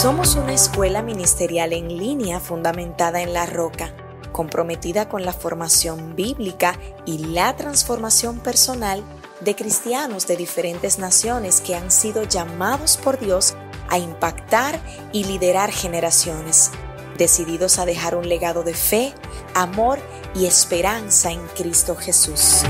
Somos una escuela ministerial en línea fundamentada en la roca, comprometida con la formación bíblica y la transformación personal de cristianos de diferentes naciones que han sido llamados por Dios a impactar y liderar generaciones, decididos a dejar un legado de fe, amor y esperanza en Cristo Jesús.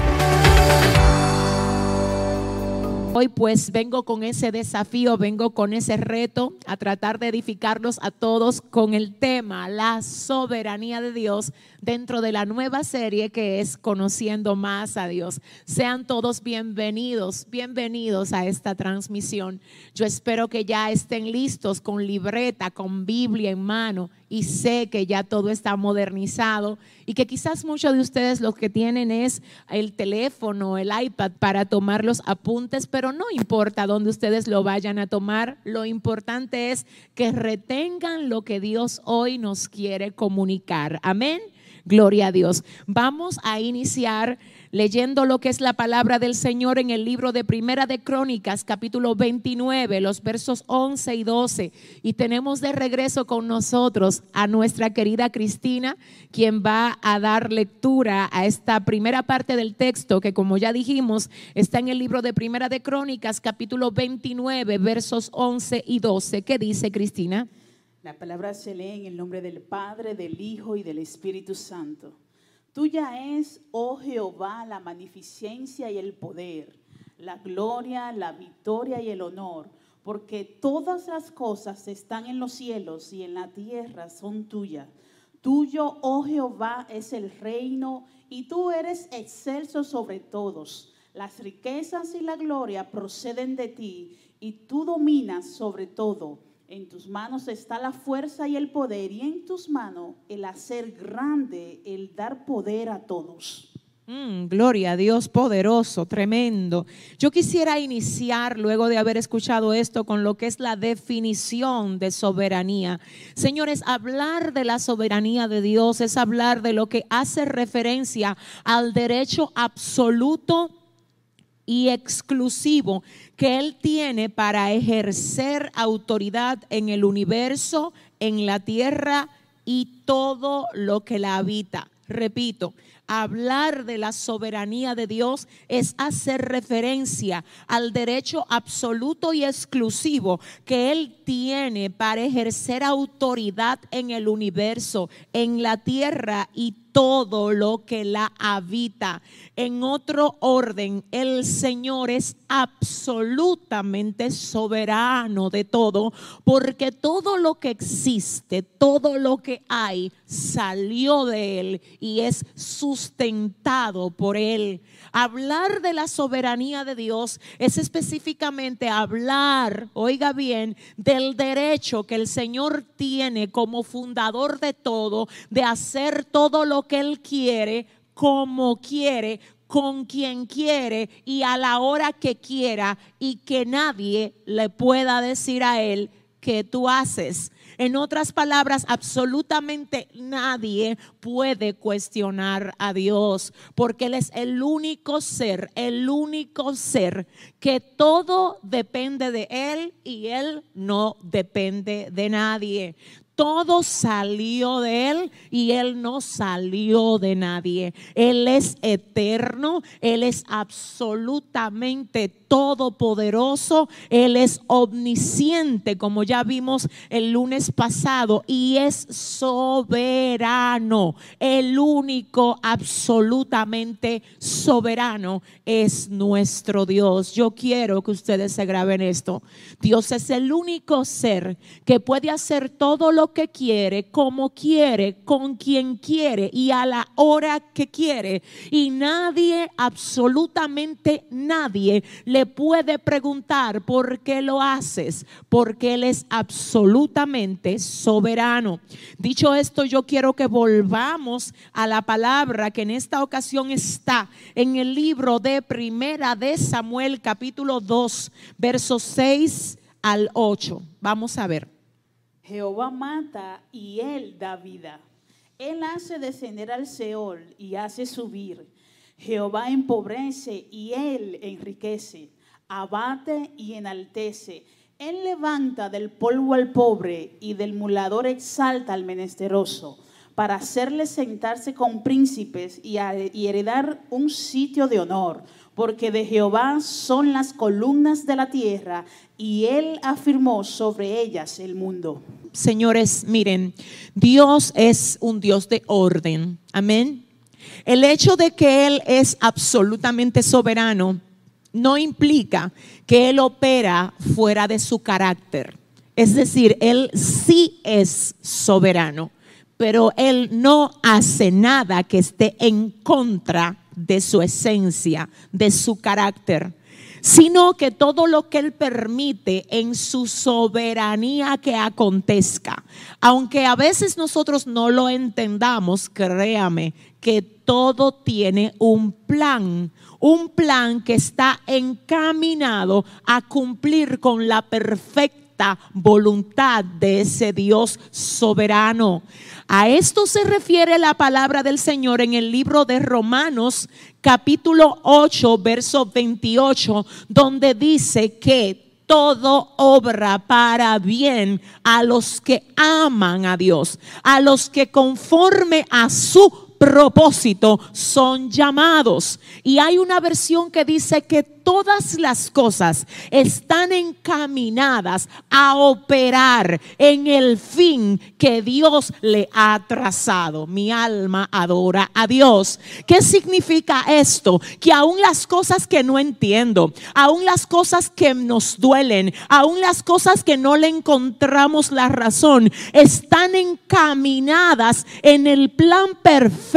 Hoy pues vengo con ese desafío, vengo con ese reto a tratar de edificarlos a todos con el tema la soberanía de Dios dentro de la nueva serie que es Conociendo más a Dios. Sean todos bienvenidos, bienvenidos a esta transmisión. Yo espero que ya estén listos con libreta, con Biblia en mano y sé que ya todo está modernizado y que quizás muchos de ustedes lo que tienen es el teléfono, el iPad para tomar los apuntes, pero no importa dónde ustedes lo vayan a tomar, lo importante es que retengan lo que Dios hoy nos quiere comunicar. Amén. Gloria a Dios. Vamos a iniciar leyendo lo que es la palabra del Señor en el libro de Primera de Crónicas, capítulo 29, los versos 11 y 12. Y tenemos de regreso con nosotros a nuestra querida Cristina, quien va a dar lectura a esta primera parte del texto que, como ya dijimos, está en el libro de Primera de Crónicas, capítulo 29, versos 11 y 12. ¿Qué dice Cristina? La palabra se lee en el nombre del Padre, del Hijo y del Espíritu Santo. Tuya es, oh Jehová, la magnificencia y el poder, la gloria, la victoria y el honor, porque todas las cosas están en los cielos y en la tierra son tuyas. Tuyo, oh Jehová, es el reino y tú eres excelso sobre todos. Las riquezas y la gloria proceden de ti y tú dominas sobre todo. En tus manos está la fuerza y el poder y en tus manos el hacer grande, el dar poder a todos. Mm, gloria a Dios poderoso, tremendo. Yo quisiera iniciar, luego de haber escuchado esto, con lo que es la definición de soberanía. Señores, hablar de la soberanía de Dios es hablar de lo que hace referencia al derecho absoluto y exclusivo que Él tiene para ejercer autoridad en el universo, en la tierra y todo lo que la habita. Repito, hablar de la soberanía de Dios es hacer referencia al derecho absoluto y exclusivo que Él tiene para ejercer autoridad en el universo, en la tierra y todo lo que la habita. En otro orden, el Señor es absolutamente soberano de todo, porque todo lo que existe, todo lo que hay, salió de Él y es sustentado por Él. Hablar de la soberanía de Dios es específicamente hablar, oiga bien, del derecho que el Señor tiene como fundador de todo, de hacer todo lo que Él quiere, como quiere, con quien quiere y a la hora que quiera y que nadie le pueda decir a Él que tú haces. En otras palabras, absolutamente nadie puede cuestionar a Dios, porque Él es el único ser, el único ser que todo depende de Él y Él no depende de nadie todo salió de Él y Él no salió de nadie. Él es eterno, Él es absolutamente todopoderoso, Él es omnisciente, como ya vimos el lunes pasado, y es soberano. El único absolutamente soberano es nuestro Dios. Yo quiero que ustedes se graben esto. Dios es el único ser que puede hacer todo lo que quiere, como quiere, con quien quiere y a la hora que quiere. Y nadie, absolutamente nadie, le puede preguntar por qué lo haces, porque Él es absolutamente soberano. Dicho esto, yo quiero que volvamos a la palabra que en esta ocasión está en el libro de Primera de Samuel, capítulo 2, versos 6 al 8. Vamos a ver. Jehová mata y él da vida. Él hace descender al Seol y hace subir. Jehová empobrece y él enriquece. Abate y enaltece. Él levanta del polvo al pobre y del mulador exalta al menesteroso para hacerle sentarse con príncipes y, y heredar un sitio de honor, porque de Jehová son las columnas de la tierra y él afirmó sobre ellas el mundo. Señores, miren, Dios es un Dios de orden. Amén. El hecho de que Él es absolutamente soberano no implica que Él opera fuera de su carácter. Es decir, Él sí es soberano, pero Él no hace nada que esté en contra de su esencia, de su carácter sino que todo lo que Él permite en su soberanía que acontezca, aunque a veces nosotros no lo entendamos, créame que todo tiene un plan, un plan que está encaminado a cumplir con la perfecta voluntad de ese Dios soberano. A esto se refiere la palabra del Señor en el libro de Romanos capítulo 8, verso 28, donde dice que todo obra para bien a los que aman a Dios, a los que conforme a su propósito son llamados. Y hay una versión que dice que todas las cosas están encaminadas a operar en el fin que Dios le ha trazado. Mi alma adora a Dios. ¿Qué significa esto? Que aún las cosas que no entiendo, aún las cosas que nos duelen, aún las cosas que no le encontramos la razón, están encaminadas en el plan perfecto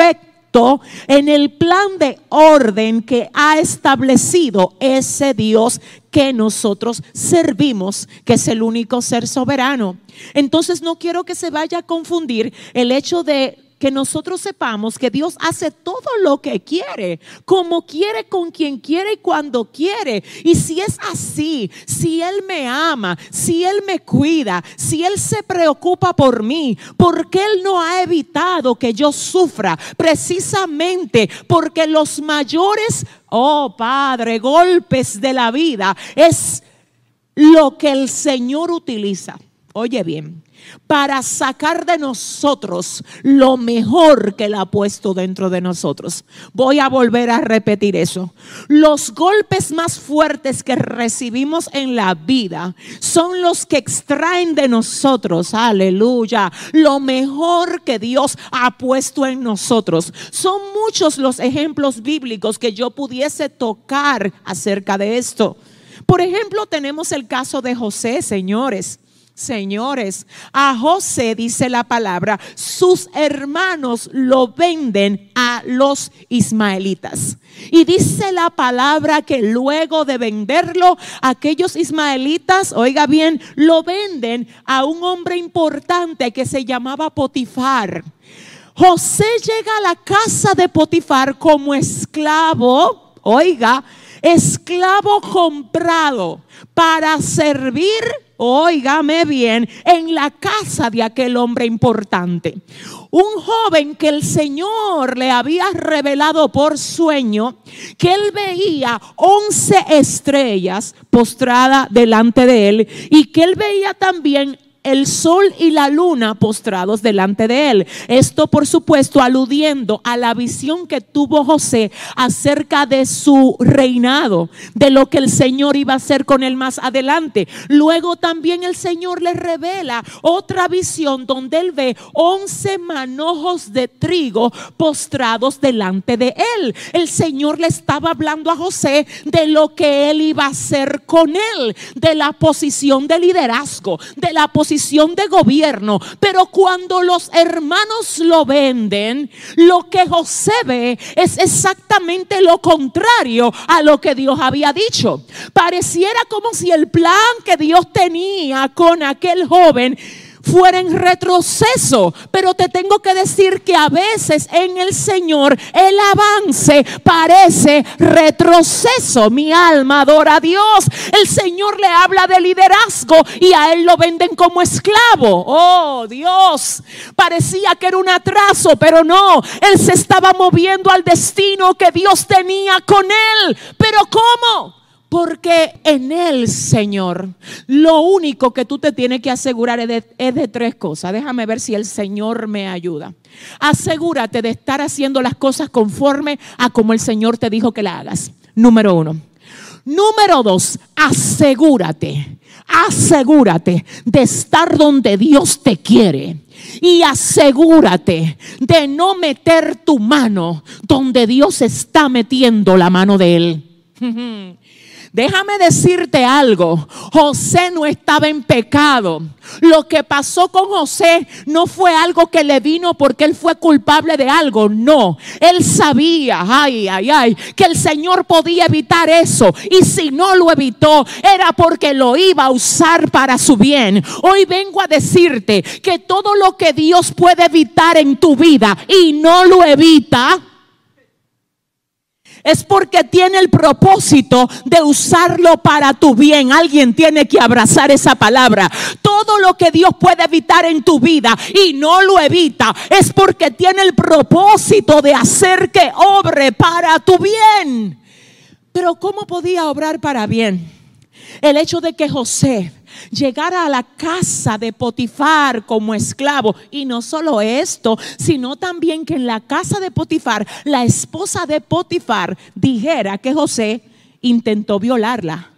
en el plan de orden que ha establecido ese Dios que nosotros servimos, que es el único ser soberano. Entonces no quiero que se vaya a confundir el hecho de que nosotros sepamos que Dios hace todo lo que quiere, como quiere, con quien quiere y cuando quiere. Y si es así, si Él me ama, si Él me cuida, si Él se preocupa por mí, porque Él no ha evitado que yo sufra? Precisamente porque los mayores, oh Padre, golpes de la vida es lo que el Señor utiliza. Oye bien, para sacar de nosotros lo mejor que Él ha puesto dentro de nosotros. Voy a volver a repetir eso. Los golpes más fuertes que recibimos en la vida son los que extraen de nosotros, aleluya, lo mejor que Dios ha puesto en nosotros. Son muchos los ejemplos bíblicos que yo pudiese tocar acerca de esto. Por ejemplo, tenemos el caso de José, señores. Señores, a José dice la palabra, sus hermanos lo venden a los ismaelitas. Y dice la palabra que luego de venderlo, aquellos ismaelitas, oiga bien, lo venden a un hombre importante que se llamaba Potifar. José llega a la casa de Potifar como esclavo, oiga, esclavo comprado para servir óigame bien, en la casa de aquel hombre importante. Un joven que el Señor le había revelado por sueño que él veía once estrellas postrada delante de él y que él veía también el sol y la luna postrados delante de él. Esto, por supuesto, aludiendo a la visión que tuvo José acerca de su reinado, de lo que el Señor iba a hacer con él más adelante. Luego también el Señor le revela otra visión donde él ve once manojos de trigo postrados delante de él. El Señor le estaba hablando a José de lo que él iba a hacer con él, de la posición de liderazgo, de la posición de gobierno. Pero cuando los hermanos lo venden, lo que José ve es exactamente lo contrario a lo que Dios había dicho. Pareciera como si el plan que Dios tenía con aquel joven fuera en retroceso. Pero te tengo que decir que a veces en el Señor el avance parece retroceso. Mi alma adora a Dios. El Señor le habla de liderazgo y a él lo venden como esclavo. Oh Dios, parecía que era un atraso, pero no. Él se estaba moviendo al destino que Dios tenía con él. Pero ¿cómo? Porque en Él, Señor, lo único que tú te tienes que asegurar es de, es de, tres cosas. Déjame ver si el Señor me ayuda. Asegúrate de estar haciendo las cosas conforme a como el Señor te dijo que la hagas. Número uno. Número dos, asegúrate, asegúrate de estar donde Dios te quiere. Y asegúrate de no meter tu mano donde Dios está metiendo la mano de Él. Déjame decirte algo, José no estaba en pecado. Lo que pasó con José no fue algo que le vino porque él fue culpable de algo, no. Él sabía, ay, ay, ay, que el Señor podía evitar eso. Y si no lo evitó, era porque lo iba a usar para su bien. Hoy vengo a decirte que todo lo que Dios puede evitar en tu vida y no lo evita, es porque tiene el propósito de usarlo para tu bien. Alguien tiene que abrazar esa palabra. Todo lo que Dios puede evitar en tu vida y no lo evita es porque tiene el propósito de hacer que obre para tu bien. Pero ¿cómo podía obrar para bien? El hecho de que José llegara a la casa de Potifar como esclavo. Y no solo esto, sino también que en la casa de Potifar, la esposa de Potifar dijera que José intentó violarla.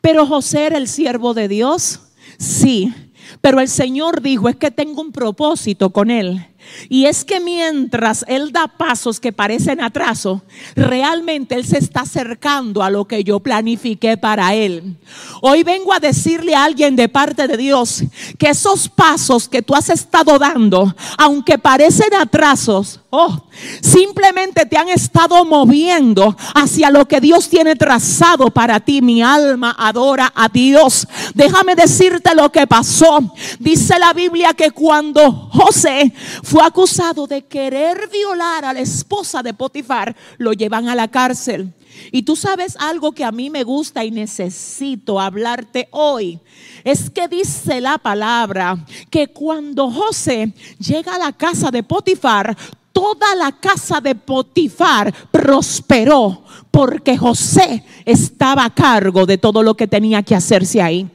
Pero José era el siervo de Dios. Sí, pero el Señor dijo, es que tengo un propósito con él. Y es que mientras Él da pasos que parecen atraso, realmente Él se está acercando a lo que yo planifiqué para Él. Hoy vengo a decirle a alguien de parte de Dios que esos pasos que tú has estado dando, aunque parecen atrasos, oh, simplemente te han estado moviendo hacia lo que Dios tiene trazado para ti. Mi alma adora a Dios. Déjame decirte lo que pasó. Dice la Biblia que cuando José fue acusado de querer violar a la esposa de Potifar, lo llevan a la cárcel. Y tú sabes algo que a mí me gusta y necesito hablarte hoy. Es que dice la palabra que cuando José llega a la casa de Potifar, toda la casa de Potifar prosperó porque José estaba a cargo de todo lo que tenía que hacerse ahí.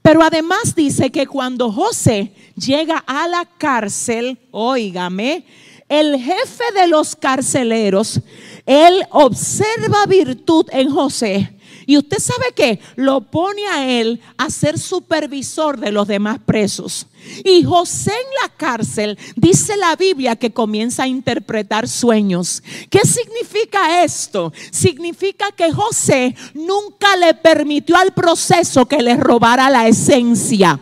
Pero además dice que cuando José llega a la cárcel, óigame, el jefe de los carceleros, él observa virtud en José y usted sabe que lo pone a él a ser supervisor de los demás presos. Y José en la cárcel, dice la Biblia que comienza a interpretar sueños. ¿Qué significa esto? Significa que José nunca le permitió al proceso que le robara la esencia.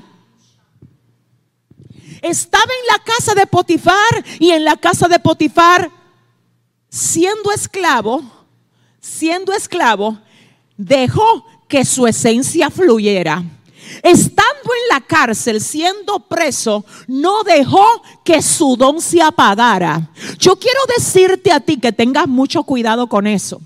Estaba en la casa de Potifar y en la casa de Potifar, siendo esclavo, siendo esclavo, dejó que su esencia fluyera. Estando en la cárcel, siendo preso, no dejó que su don se apagara. Yo quiero decirte a ti que tengas mucho cuidado con eso.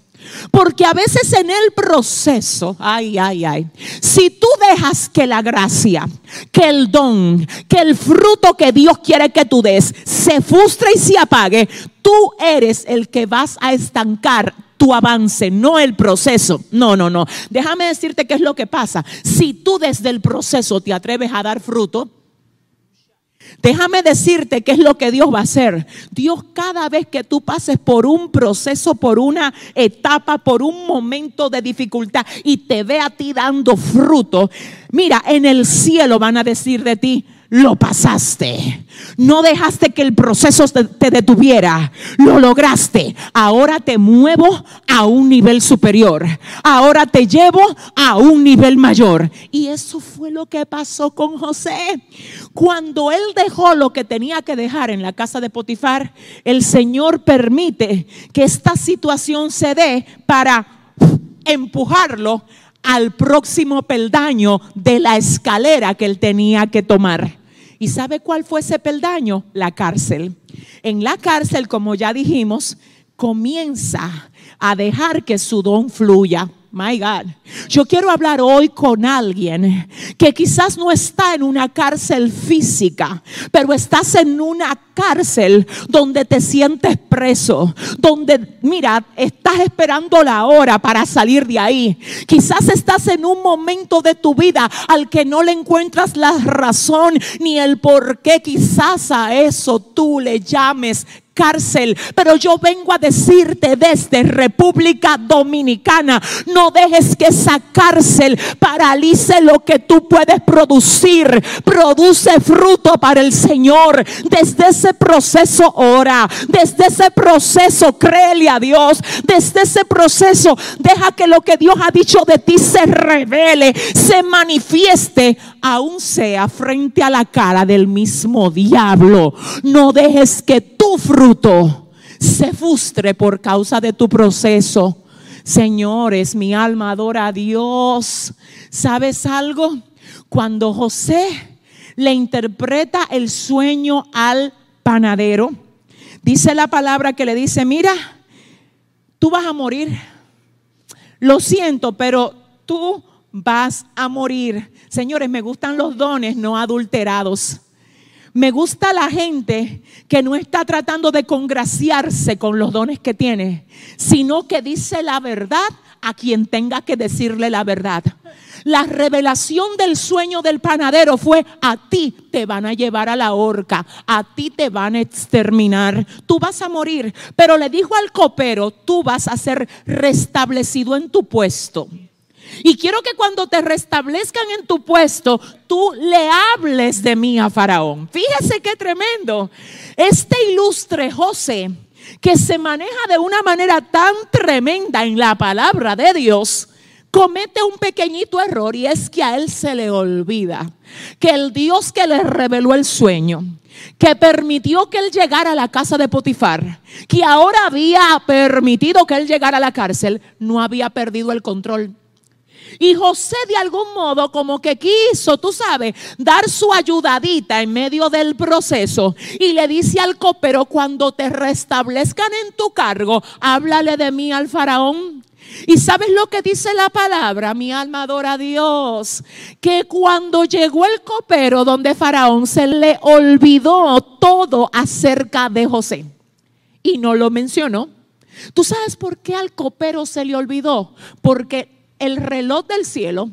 Porque a veces en el proceso, ay, ay, ay, si tú dejas que la gracia, que el don, que el fruto que Dios quiere que tú des se frustre y se apague, tú eres el que vas a estancar tu avance, no el proceso. No, no, no. Déjame decirte qué es lo que pasa. Si tú desde el proceso te atreves a dar fruto, Déjame decirte qué es lo que Dios va a hacer. Dios cada vez que tú pases por un proceso, por una etapa, por un momento de dificultad y te ve a ti dando fruto, mira, en el cielo van a decir de ti, lo pasaste. No dejaste que el proceso te, detuviera. Lo lograste. Ahora te muevo a un nivel superior. Ahora te llevo a un nivel mayor. Y eso fue lo que pasó con José. Cuando él dejó lo que tenía que dejar en la casa de Potifar, el Señor permite que esta situación se dé para empujarlo al próximo peldaño de la escalera que él tenía que tomar. ¿Y sabe cuál fue ese peldaño? La cárcel. En la cárcel, como ya dijimos, comienza a dejar que su don fluya. My God. Yo quiero hablar hoy con alguien que quizás no está en una cárcel física, pero estás en una cárcel donde te sientes preso, donde, mira, estás esperando la hora para salir de ahí. Quizás estás en un momento de tu vida al que no le encuentras la razón ni el por qué. Quizás a eso tú le llames cárcel. Pero yo vengo a decirte desde República Dominicana, no dejes que esa cárcel paralice lo que tú puedes producir. Produce fruto para el Señor. Desde proceso ora. Desde ese proceso créele a Dios. Desde ese proceso deja que lo que Dios ha dicho de ti se revele, se manifieste, aún sea frente a la cara del mismo diablo. No dejes que tu fruto se frustre por causa de tu proceso. Señores, mi alma adora a Dios. ¿Sabes algo? Cuando José le interpreta el sueño al panadero, dice la palabra que le dice, mira, tú vas a morir. Lo siento, pero tú vas a morir. Señores, me gustan los dones no adulterados. Me gusta la gente que no está tratando de congraciarse con los dones que tiene, sino que dice la verdad a quien tenga que decirle la verdad. La revelación del sueño del panadero fue, a ti te van a llevar a la horca, a ti te van a exterminar, tú vas a morir. Pero le dijo al copero, tú vas a ser restablecido en tu puesto. Y quiero que cuando te restablezcan en tu puesto, tú le hables de mí a Faraón. Fíjese qué tremendo. Este ilustre José, que se maneja de una manera tan tremenda en la palabra de Dios, comete un pequeñito error y es que a él se le olvida que el Dios que le reveló el sueño, que permitió que él llegara a la casa de Potifar, que ahora había permitido que él llegara a la cárcel, no había perdido el control y José de algún modo como que quiso, tú sabes, dar su ayudadita en medio del proceso. Y le dice al copero, cuando te restablezcan en tu cargo, háblale de mí al faraón. Y sabes lo que dice la palabra, mi alma adora a Dios, que cuando llegó el copero donde Faraón se le olvidó todo acerca de José y no lo mencionó. ¿Tú sabes por qué al copero se le olvidó? Porque el reloj del cielo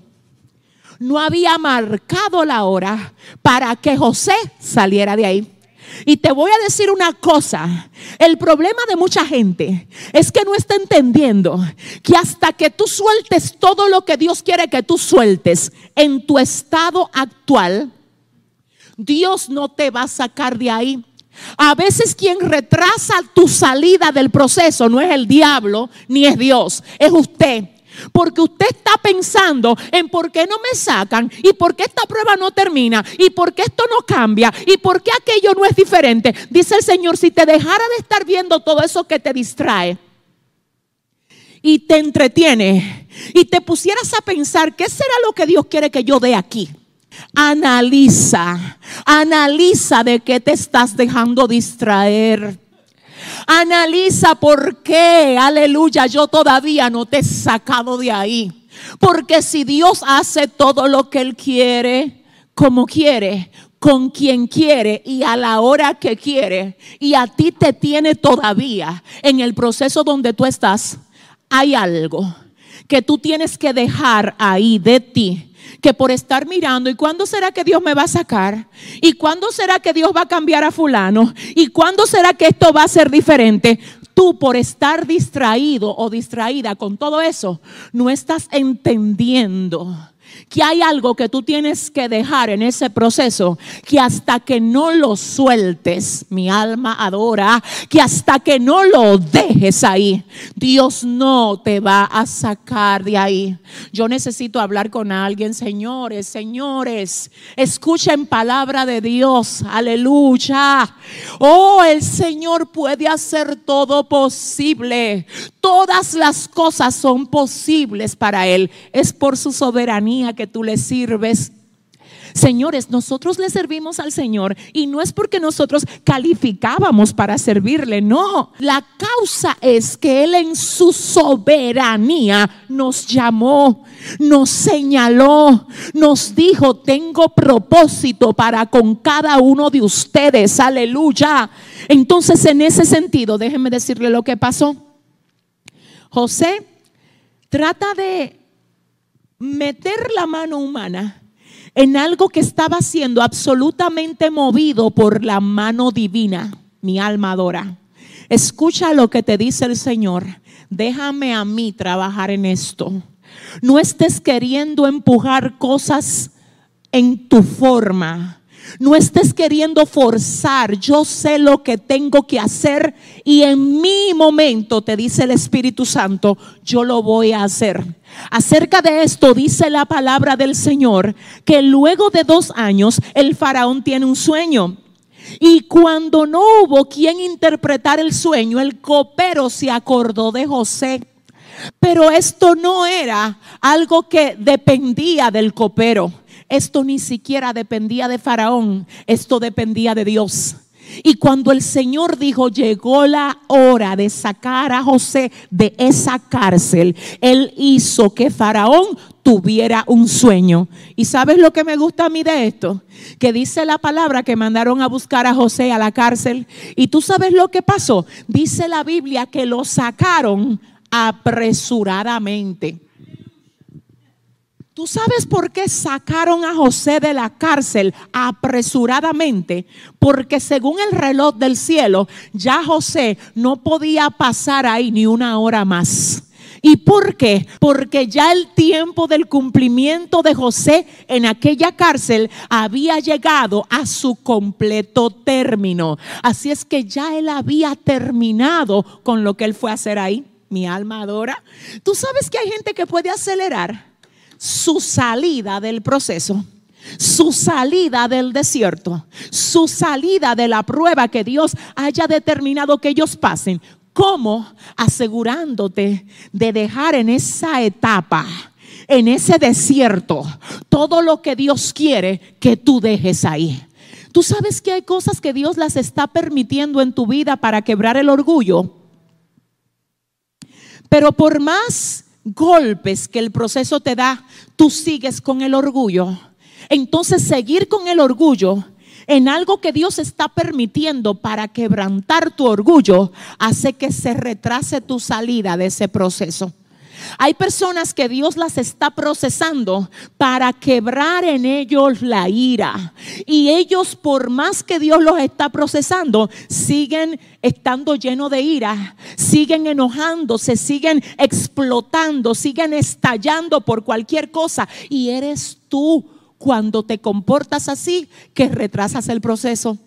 no había marcado la hora para que José saliera de ahí. Y te voy a decir una cosa, el problema de mucha gente es que no está entendiendo que hasta que tú sueltes todo lo que Dios quiere que tú sueltes en tu estado actual, Dios no te va a sacar de ahí. A veces quien retrasa tu salida del proceso no es el diablo ni es Dios, es usted. Porque usted está pensando en por qué no me sacan y por qué esta prueba no termina y por qué esto no cambia y por qué aquello no es diferente. Dice el Señor, si te dejara de estar viendo todo eso que te distrae y te entretiene y te pusieras a pensar, ¿qué será lo que Dios quiere que yo dé aquí? Analiza, analiza de qué te estás dejando distraer. Analiza por qué, aleluya, yo todavía no te he sacado de ahí. Porque si Dios hace todo lo que Él quiere, como quiere, con quien quiere y a la hora que quiere, y a ti te tiene todavía en el proceso donde tú estás, hay algo que tú tienes que dejar ahí de ti que por estar mirando, ¿y cuándo será que Dios me va a sacar? ¿Y cuándo será que Dios va a cambiar a fulano? ¿Y cuándo será que esto va a ser diferente? Tú por estar distraído o distraída con todo eso, no estás entendiendo que hay algo que tú tienes que dejar en ese proceso, que hasta que no lo sueltes, mi alma adora, que hasta que no lo dejes ahí, Dios no te va a sacar de ahí. Yo necesito hablar con alguien, señores, señores, escuchen palabra de Dios, aleluya. Oh, el Señor puede hacer todo posible. Todas las cosas son posibles para Él. Es por su soberanía que tú le sirves. Señores, nosotros le servimos al Señor y no es porque nosotros calificábamos para servirle, no. La causa es que Él en su soberanía nos llamó, nos señaló, nos dijo, tengo propósito para con cada uno de ustedes, aleluya. Entonces, en ese sentido, déjenme decirle lo que pasó. José trata de meter la mano humana en algo que estaba siendo absolutamente movido por la mano divina. Mi alma adora. Escucha lo que te dice el Señor. Déjame a mí trabajar en esto. No estés queriendo empujar cosas en tu forma. No estés queriendo forzar. Yo sé lo que tengo que hacer y en mi momento, te dice el Espíritu Santo, yo lo voy a hacer. Acerca de esto dice la palabra del Señor que luego de dos años el faraón tiene un sueño. Y cuando no hubo quien interpretar el sueño, el copero se acordó de José. Pero esto no era algo que dependía del copero. Esto ni siquiera dependía de Faraón. Esto dependía de Dios. Y cuando el Señor dijo, llegó la hora de sacar a José de esa cárcel, Él hizo que Faraón tuviera un sueño. ¿Y sabes lo que me gusta a mí de esto? Que dice la palabra que mandaron a buscar a José a la cárcel. Y tú sabes lo que pasó. Dice la Biblia que lo sacaron apresuradamente. ¿Tú sabes por qué sacaron a José de la cárcel apresuradamente? Porque según el reloj del cielo, ya José no podía pasar ahí ni una hora más. ¿Y por qué? Porque ya el tiempo del cumplimiento de José en aquella cárcel había llegado a su completo término. Así es que ya él había terminado con lo que él fue a hacer ahí. Mi alma adora. ¿Tú sabes que hay gente que puede acelerar? Su salida del proceso, su salida del desierto, su salida de la prueba que Dios haya determinado que ellos pasen. ¿Cómo? Asegurándote de dejar en esa etapa en ese desierto todo lo que Dios quiere que tú dejes ahí. Tú sabes que hay cosas que Dios las está permitiendo en tu vida para quebrar el orgullo. Pero por más golpes que el proceso te da, tú sigues con el orgullo. Entonces seguir con el orgullo en algo que Dios está permitiendo para quebrantar tu orgullo hace que se retrase tu salida de ese proceso. Hay personas que Dios las está procesando para quebrar en ellos la ira. Y ellos, por más que Dios los está procesando, siguen estando llenos de ira, siguen enojándose, siguen explotando, siguen estallando por cualquier cosa. Y eres tú cuando te comportas así que retrasas el proceso.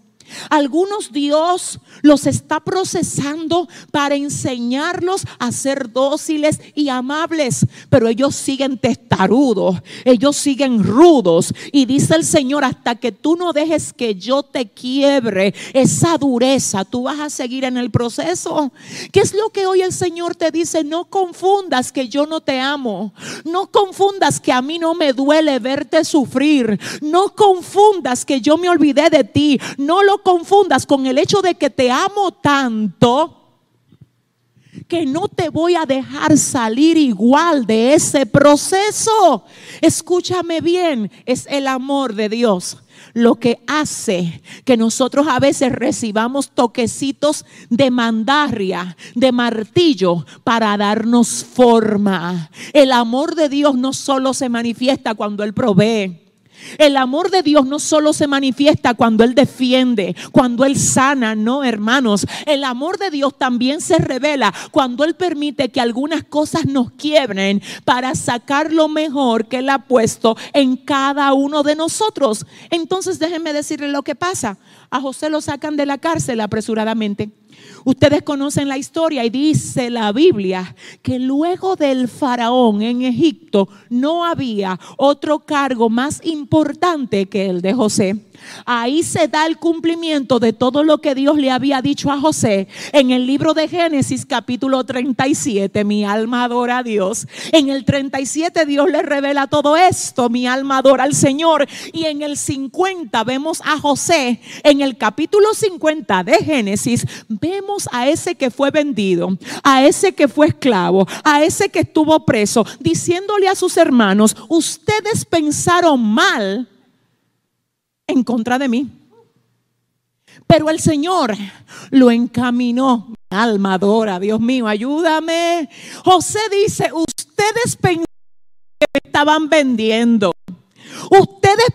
Algunos Dios los está procesando para enseñarlos a ser dóciles y amables, pero ellos siguen testarudos, ellos siguen rudos. Y dice el Señor, hasta que tú no dejes que yo te quiebre esa dureza, tú vas a seguir en el proceso. ¿Qué es lo que hoy el Señor te dice? No confundas que yo no te amo, no confundas que a mí no me duele verte sufrir, no confundas que yo me olvidé de ti, no lo confundas con el hecho de que te amo tanto que no te voy a dejar salir igual de ese proceso. Escúchame bien, es el amor de Dios lo que hace que nosotros a veces recibamos toquecitos de mandarria, de martillo, para darnos forma. El amor de Dios no solo se manifiesta cuando Él provee. El amor de Dios no solo se manifiesta cuando Él defiende, cuando Él sana, no hermanos. El amor de Dios también se revela cuando Él permite que algunas cosas nos quiebren para sacar lo mejor que Él ha puesto en cada uno de nosotros. Entonces déjenme decirle lo que pasa. A José lo sacan de la cárcel apresuradamente. Ustedes conocen la historia y dice la Biblia que luego del faraón en Egipto no había otro cargo más importante que el de José. Ahí se da el cumplimiento de todo lo que Dios le había dicho a José en el libro de Génesis capítulo 37. Mi alma adora a Dios. En el 37 Dios le revela todo esto. Mi alma adora al Señor. Y en el 50 vemos a José. En el capítulo 50 de Génesis vemos a ese que fue vendido, a ese que fue esclavo, a ese que estuvo preso, diciéndole a sus hermanos, ustedes pensaron mal en contra de mí. Pero el Señor lo encaminó. Mi alma adora, Dios mío, ayúdame. José dice, ustedes pensaron que me estaban vendiendo. Ustedes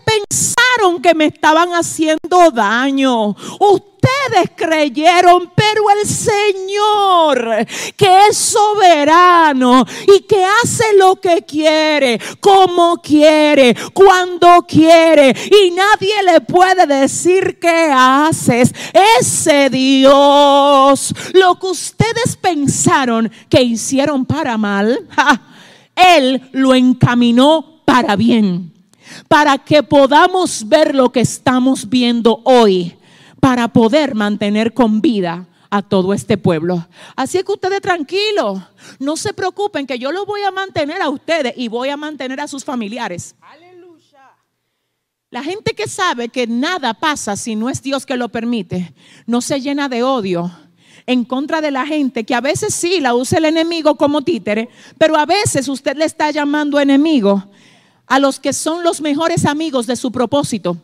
que me estaban haciendo daño. Ustedes creyeron, pero el Señor, que es soberano y que hace lo que quiere, como quiere, cuando quiere, y nadie le puede decir qué haces. Ese Dios, lo que ustedes pensaron que hicieron para mal, Él lo encaminó para bien para que podamos ver lo que estamos viendo hoy, para poder mantener con vida a todo este pueblo. Así que ustedes tranquilos, no se preocupen que yo lo voy a mantener a ustedes y voy a mantener a sus familiares. La gente que sabe que nada pasa si no es Dios que lo permite, no se llena de odio en contra de la gente, que a veces sí la usa el enemigo como títere, pero a veces usted le está llamando enemigo a los que son los mejores amigos de su propósito.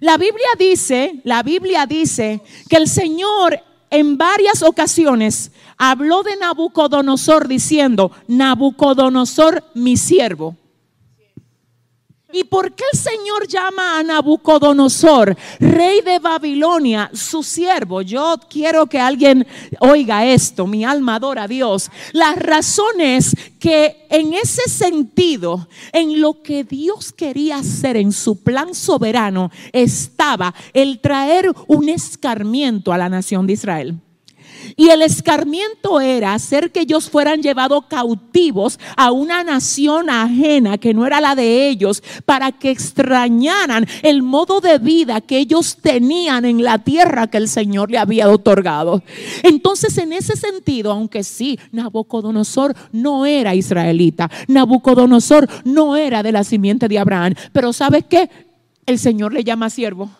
La Biblia dice, la Biblia dice que el Señor en varias ocasiones habló de Nabucodonosor diciendo, Nabucodonosor mi siervo. ¿Y por qué el Señor llama a Nabucodonosor, rey de Babilonia, su siervo? Yo quiero que alguien oiga esto, mi alma adora a Dios. La razón es que en ese sentido, en lo que Dios quería hacer en su plan soberano, estaba el traer un escarmiento a la nación de Israel. Y el escarmiento era hacer que ellos fueran llevados cautivos a una nación ajena que no era la de ellos, para que extrañaran el modo de vida que ellos tenían en la tierra que el Señor le había otorgado. Entonces, en ese sentido, aunque sí, Nabucodonosor no era israelita, Nabucodonosor no era de la simiente de Abraham, pero ¿sabes qué? El Señor le llama siervo.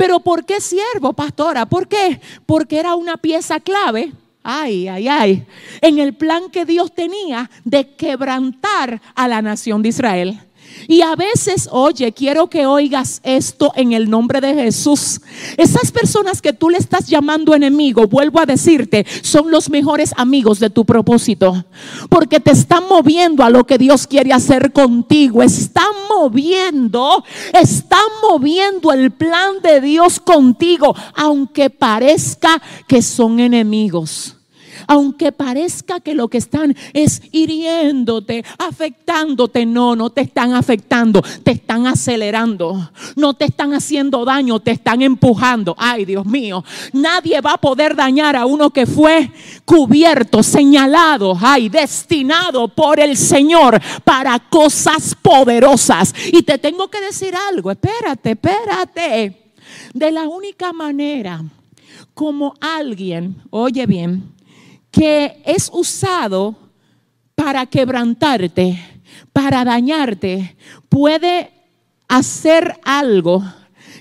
Pero ¿por qué siervo, pastora? ¿Por qué? Porque era una pieza clave. Ay, ay, ay. En el plan que Dios tenía de quebrantar a la nación de Israel. Y a veces, oye, quiero que oigas esto en el nombre de Jesús. Esas personas que tú le estás llamando enemigo, vuelvo a decirte, son los mejores amigos de tu propósito. Porque te están moviendo a lo que Dios quiere hacer contigo. Están moviendo, están moviendo el plan de Dios contigo, aunque parezca que son enemigos aunque parezca que lo que están es hiriéndote, afectándote, no, no te están afectando, te están acelerando, no te están haciendo daño, te están empujando. Ay, Dios mío, nadie va a poder dañar a uno que fue cubierto, señalado, ay, destinado por el Señor para cosas poderosas. Y te tengo que decir algo, espérate, espérate. De la única manera como alguien, oye bien, que es usado para quebrantarte, para dañarte, puede hacer algo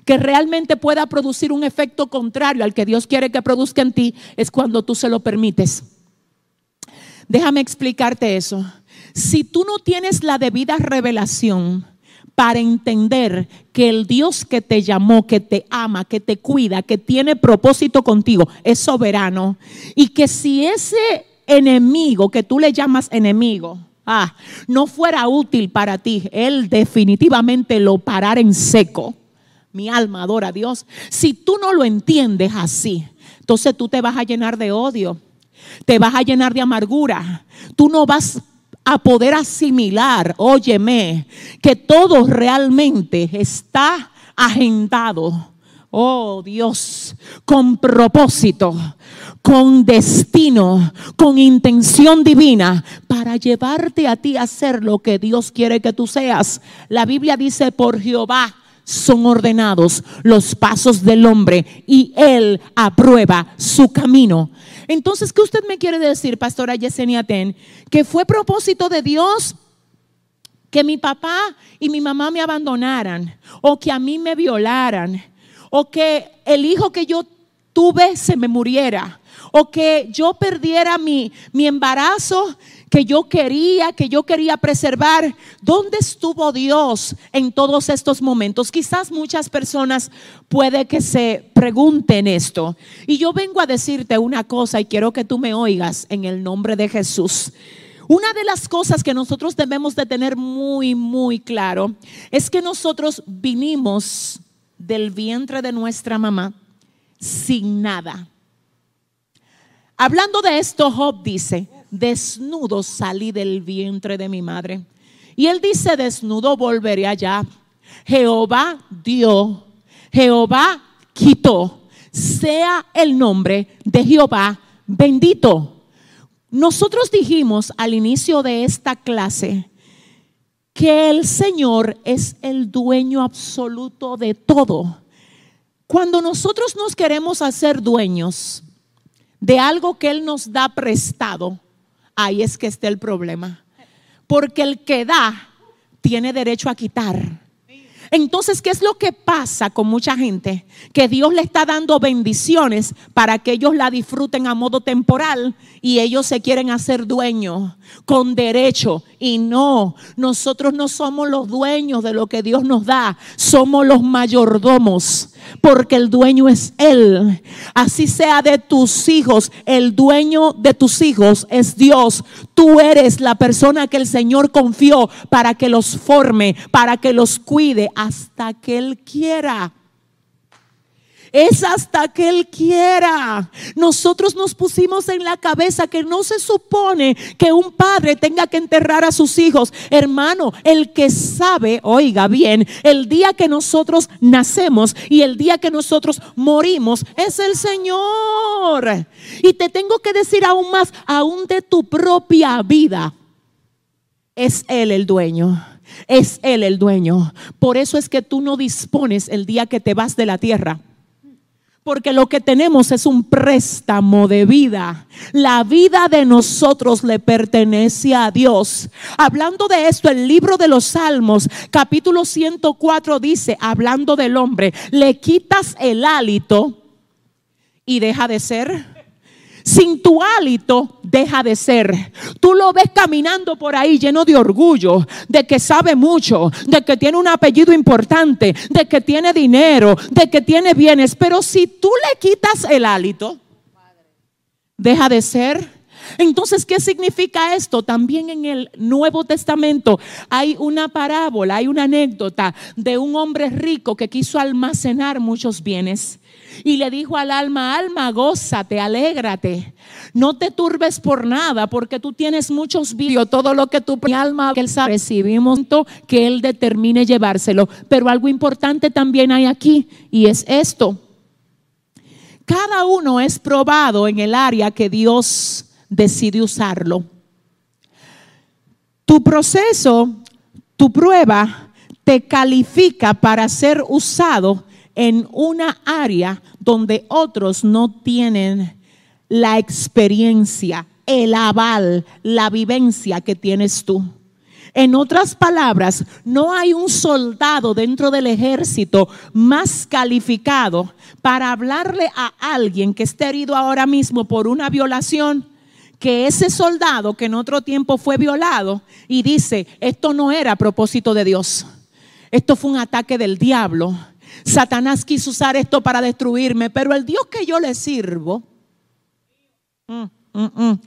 que realmente pueda producir un efecto contrario al que Dios quiere que produzca en ti, es cuando tú se lo permites. Déjame explicarte eso. Si tú no tienes la debida revelación para entender que el Dios que te llamó, que te ama, que te cuida, que tiene propósito contigo, es soberano. Y que si ese enemigo que tú le llamas enemigo, ah, no fuera útil para ti, Él definitivamente lo parará en seco. Mi alma adora a Dios. Si tú no lo entiendes así, entonces tú te vas a llenar de odio, te vas a llenar de amargura. Tú no vas a poder asimilar, óyeme, que todo realmente está agendado Oh Dios, con propósito, con destino, con intención divina para llevarte a ti a hacer lo que Dios quiere que tú seas. La Biblia dice, por Jehová son ordenados los pasos del hombre y él aprueba su camino. Entonces, ¿qué usted me quiere decir, pastora Yesenia Ten? Que fue propósito de Dios que mi papá y mi mamá me abandonaran o que a mí me violaran o que el hijo que yo tuve se me muriera, o que yo perdiera mi, mi embarazo que yo quería, que yo quería preservar. ¿Dónde estuvo Dios en todos estos momentos? Quizás muchas personas puede que se pregunten esto. Y yo vengo a decirte una cosa y quiero que tú me oigas en el nombre de Jesús. Una de las cosas que nosotros debemos de tener muy, muy claro es que nosotros vinimos del vientre de nuestra mamá sin nada. Hablando de esto, Job dice, desnudo salí del vientre de mi madre. Y él dice, desnudo volveré allá. Jehová dio, Jehová quitó, sea el nombre de Jehová bendito. Nosotros dijimos al inicio de esta clase que el Señor es el dueño absoluto de todo. Cuando nosotros nos queremos hacer dueños de algo que Él nos da prestado, ahí es que está el problema. Porque el que da tiene derecho a quitar. Entonces, ¿qué es lo que pasa con mucha gente? Que Dios le está dando bendiciones para que ellos la disfruten a modo temporal y ellos se quieren hacer dueños con derecho. Y no, nosotros no somos los dueños de lo que Dios nos da, somos los mayordomos porque el dueño es Él. Así sea de tus hijos, el dueño de tus hijos es Dios. Tú eres la persona que el Señor confió para que los forme, para que los cuide hasta que Él quiera es hasta que Él quiera. Nosotros nos pusimos en la cabeza que no se supone que un padre tenga que enterrar a sus hijos. Hermano, el que sabe, oiga bien, el día que nosotros nacemos y el día que nosotros morimos es el Señor. Y te tengo que decir aún más, aún de tu propia vida, es Él el dueño. Es Él el dueño. Por eso es que tú no dispones el día que te vas de la tierra porque lo que tenemos es un préstamo de vida. La vida de nosotros le pertenece a Dios. Hablando de esto, el libro de los Salmos, capítulo 104 dice, hablando del hombre, le quitas el hálito y deja de ser sin tu hálito deja de ser. Tú lo ves caminando por ahí lleno de orgullo, de que sabe mucho, de que tiene un apellido importante, de que tiene dinero, de que tiene bienes. Pero si tú le quitas el hálito, deja de ser. Entonces, ¿qué significa esto? También en el Nuevo Testamento hay una parábola, hay una anécdota de un hombre rico que quiso almacenar muchos bienes y le dijo al alma, alma, gózate, alégrate. No te turbes por nada porque tú tienes muchos vídeos, todo lo que tu alma, que él recibimos que él determine llevárselo. Pero algo importante también hay aquí y es esto. Cada uno es probado en el área que Dios decide usarlo. Tu proceso, tu prueba, te califica para ser usado en una área donde otros no tienen la experiencia, el aval, la vivencia que tienes tú. En otras palabras, no hay un soldado dentro del ejército más calificado para hablarle a alguien que esté herido ahora mismo por una violación que ese soldado que en otro tiempo fue violado y dice, esto no era a propósito de Dios, esto fue un ataque del diablo Satanás quiso usar esto para destruirme, pero el Dios que yo le sirvo mm, mm, mm,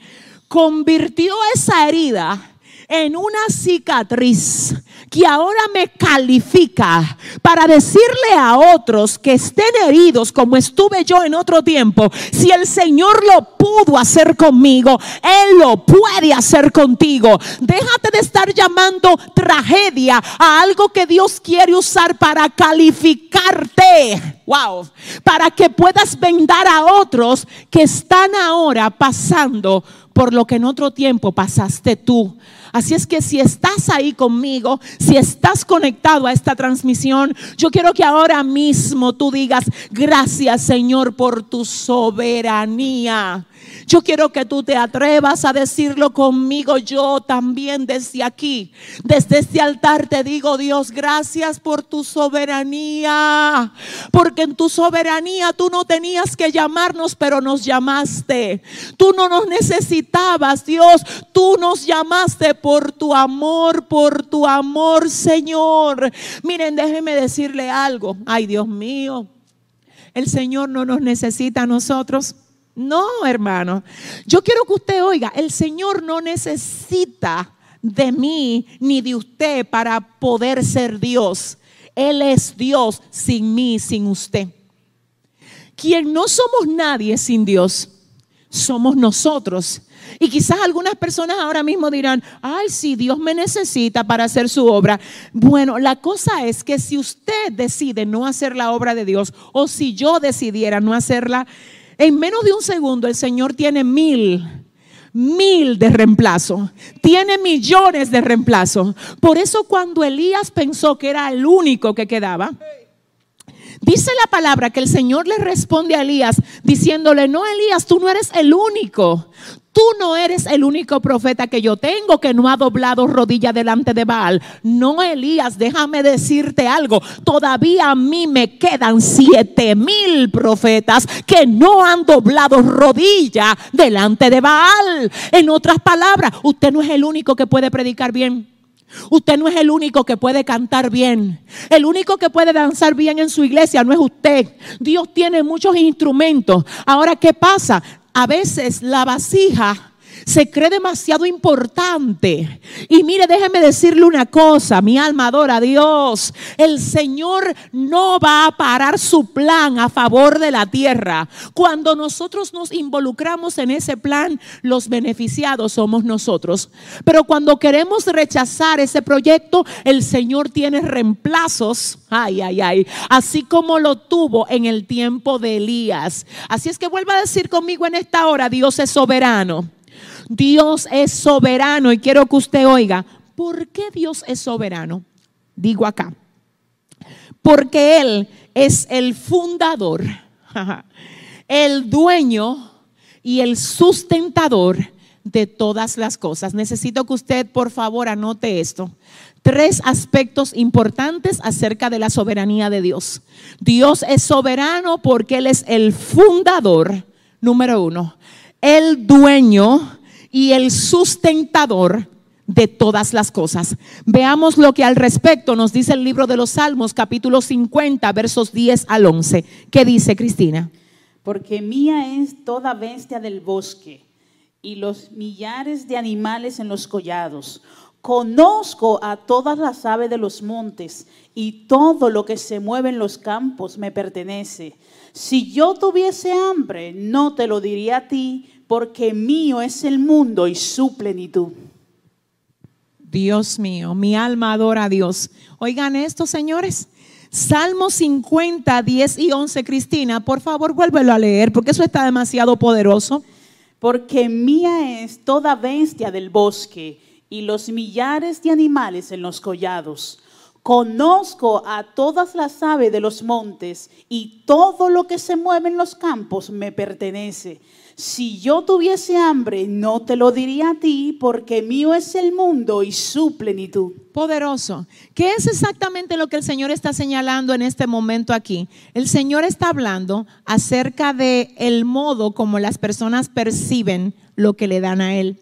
convirtió esa herida en una cicatriz que ahora me califica para decirle a otros que estén heridos como estuve yo en otro tiempo, si el Señor lo pudo hacer conmigo, Él lo puede hacer contigo. Déjate de estar llamando tragedia a algo que Dios quiere usar para calificarte. Wow. Para que puedas vendar a otros que están ahora pasando por lo que en otro tiempo pasaste tú. Así es que si estás ahí conmigo, si estás conectado a esta transmisión, yo quiero que ahora mismo tú digas, gracias Señor por tu soberanía. Yo quiero que tú te atrevas a decirlo conmigo yo también desde aquí. Desde este altar te digo, Dios, gracias por tu soberanía. Porque en tu soberanía tú no tenías que llamarnos, pero nos llamaste. Tú no nos necesitabas, Dios. Tú nos llamaste por tu amor, por tu amor, Señor. Miren, déjenme decirle algo. Ay, Dios mío. El Señor no nos necesita a nosotros. No, hermano. Yo quiero que usted oiga, el Señor no necesita de mí ni de usted para poder ser Dios. Él es Dios sin mí, sin usted. Quien no somos nadie sin Dios, somos nosotros. Y quizás algunas personas ahora mismo dirán, ay, si Dios me necesita para hacer su obra. Bueno, la cosa es que si usted decide no hacer la obra de Dios o si yo decidiera no hacerla, en menos de un segundo el Señor tiene mil, mil de reemplazo. Tiene millones de reemplazo. Por eso cuando Elías pensó que era el único que quedaba, dice la palabra que el Señor le responde a Elías diciéndole, no Elías, tú no eres el único. Tú no eres el único profeta que yo tengo que no ha doblado rodilla delante de Baal. No, Elías, déjame decirte algo. Todavía a mí me quedan siete mil profetas que no han doblado rodilla delante de Baal. En otras palabras, usted no es el único que puede predicar bien. Usted no es el único que puede cantar bien. El único que puede danzar bien en su iglesia no es usted. Dios tiene muchos instrumentos. Ahora, ¿qué pasa? A veces la vasija se cree demasiado importante. Y mire, déjeme decirle una cosa, mi alma adora a Dios. El Señor no va a parar su plan a favor de la tierra. Cuando nosotros nos involucramos en ese plan, los beneficiados somos nosotros. Pero cuando queremos rechazar ese proyecto, el Señor tiene reemplazos. Ay, ay, ay. Así como lo tuvo en el tiempo de Elías. Así es que vuelva a decir conmigo en esta hora, Dios es soberano. Dios es soberano y quiero que usted oiga, ¿por qué Dios es soberano? Digo acá, porque Él es el fundador, el dueño y el sustentador de todas las cosas. Necesito que usted, por favor, anote esto. Tres aspectos importantes acerca de la soberanía de Dios. Dios es soberano porque Él es el fundador, número uno, el dueño y el sustentador de todas las cosas. Veamos lo que al respecto nos dice el libro de los Salmos, capítulo 50, versos 10 al 11. ¿Qué dice Cristina? Porque mía es toda bestia del bosque y los millares de animales en los collados. Conozco a todas las aves de los montes y todo lo que se mueve en los campos me pertenece. Si yo tuviese hambre, no te lo diría a ti porque mío es el mundo y su plenitud. Dios mío, mi alma adora a Dios. Oigan esto, señores. Salmo 50, 10 y 11, Cristina, por favor vuélvelo a leer porque eso está demasiado poderoso. Porque mía es toda bestia del bosque y los millares de animales en los collados. Conozco a todas las aves de los montes y todo lo que se mueve en los campos me pertenece. Si yo tuviese hambre, no te lo diría a ti, porque mío es el mundo y su plenitud. Poderoso. ¿Qué es exactamente lo que el Señor está señalando en este momento aquí? El Señor está hablando acerca de el modo como las personas perciben lo que le dan a Él.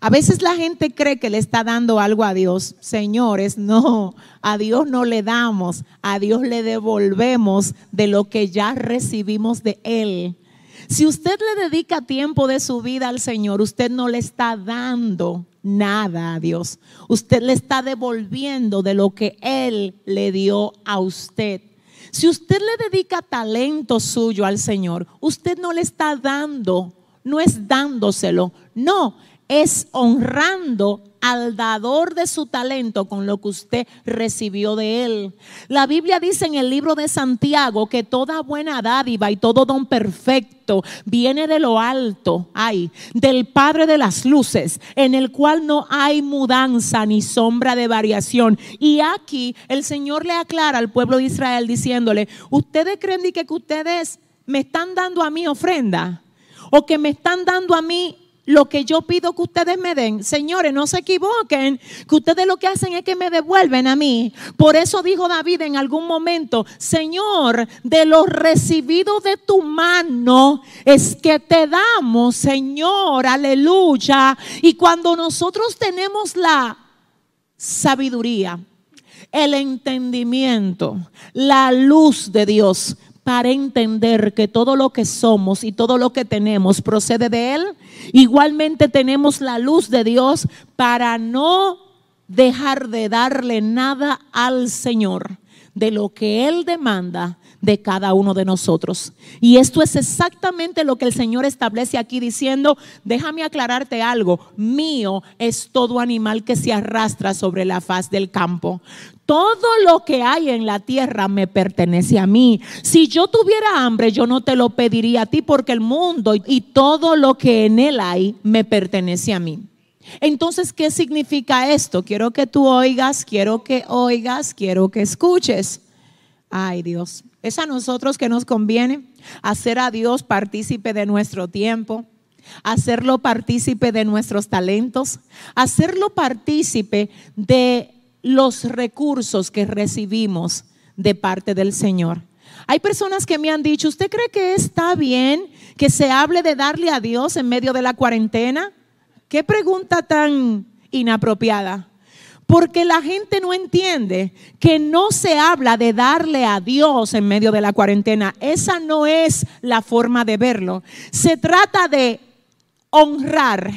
A veces la gente cree que le está dando algo a Dios. Señores, no, a Dios no le damos, a Dios le devolvemos de lo que ya recibimos de Él. Si usted le dedica tiempo de su vida al Señor, usted no le está dando nada a Dios. Usted le está devolviendo de lo que Él le dio a usted. Si usted le dedica talento suyo al Señor, usted no le está dando, no es dándoselo, no, es honrando al dador de su talento con lo que usted recibió de él. La Biblia dice en el libro de Santiago que toda buena dádiva y todo don perfecto viene de lo alto, ay, del Padre de las luces, en el cual no hay mudanza ni sombra de variación. Y aquí el Señor le aclara al pueblo de Israel diciéndole, ustedes creen que ustedes me están dando a mí ofrenda o que me están dando a mí lo que yo pido que ustedes me den. Señores, no se equivoquen, que ustedes lo que hacen es que me devuelven a mí. Por eso dijo David en algún momento, Señor, de lo recibido de tu mano es que te damos, Señor, aleluya. Y cuando nosotros tenemos la sabiduría, el entendimiento, la luz de Dios, para entender que todo lo que somos y todo lo que tenemos procede de Él. Igualmente tenemos la luz de Dios para no dejar de darle nada al Señor de lo que Él demanda de cada uno de nosotros. Y esto es exactamente lo que el Señor establece aquí diciendo, déjame aclararte algo, mío es todo animal que se arrastra sobre la faz del campo. Todo lo que hay en la tierra me pertenece a mí. Si yo tuviera hambre, yo no te lo pediría a ti porque el mundo y todo lo que en él hay me pertenece a mí. Entonces, ¿qué significa esto? Quiero que tú oigas, quiero que oigas, quiero que escuches. Ay Dios, es a nosotros que nos conviene hacer a Dios partícipe de nuestro tiempo, hacerlo partícipe de nuestros talentos, hacerlo partícipe de los recursos que recibimos de parte del Señor. Hay personas que me han dicho, ¿usted cree que está bien que se hable de darle a Dios en medio de la cuarentena? Qué pregunta tan inapropiada. Porque la gente no entiende que no se habla de darle a Dios en medio de la cuarentena. Esa no es la forma de verlo. Se trata de honrar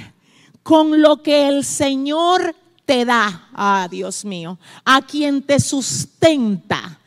con lo que el Señor te da, ah Dios mío, a quien te sustenta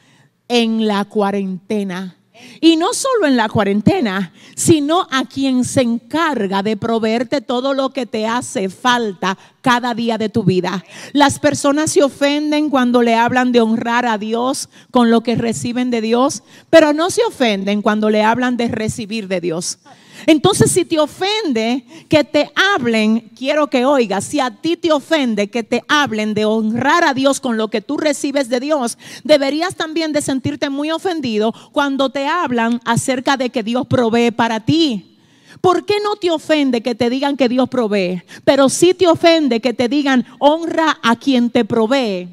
en la cuarentena. Y no solo en la cuarentena, sino a quien se encarga de proveerte todo lo que te hace falta cada día de tu vida. Las personas se ofenden cuando le hablan de honrar a Dios con lo que reciben de Dios, pero no se ofenden cuando le hablan de recibir de Dios. Entonces, si te ofende que te hablen, quiero que oigas, si a ti te ofende que te hablen de honrar a Dios con lo que tú recibes de Dios, deberías también de sentirte muy ofendido cuando te hablan acerca de que Dios provee para ti. ¿Por qué no te ofende que te digan que Dios provee? Pero sí te ofende que te digan honra a quien te provee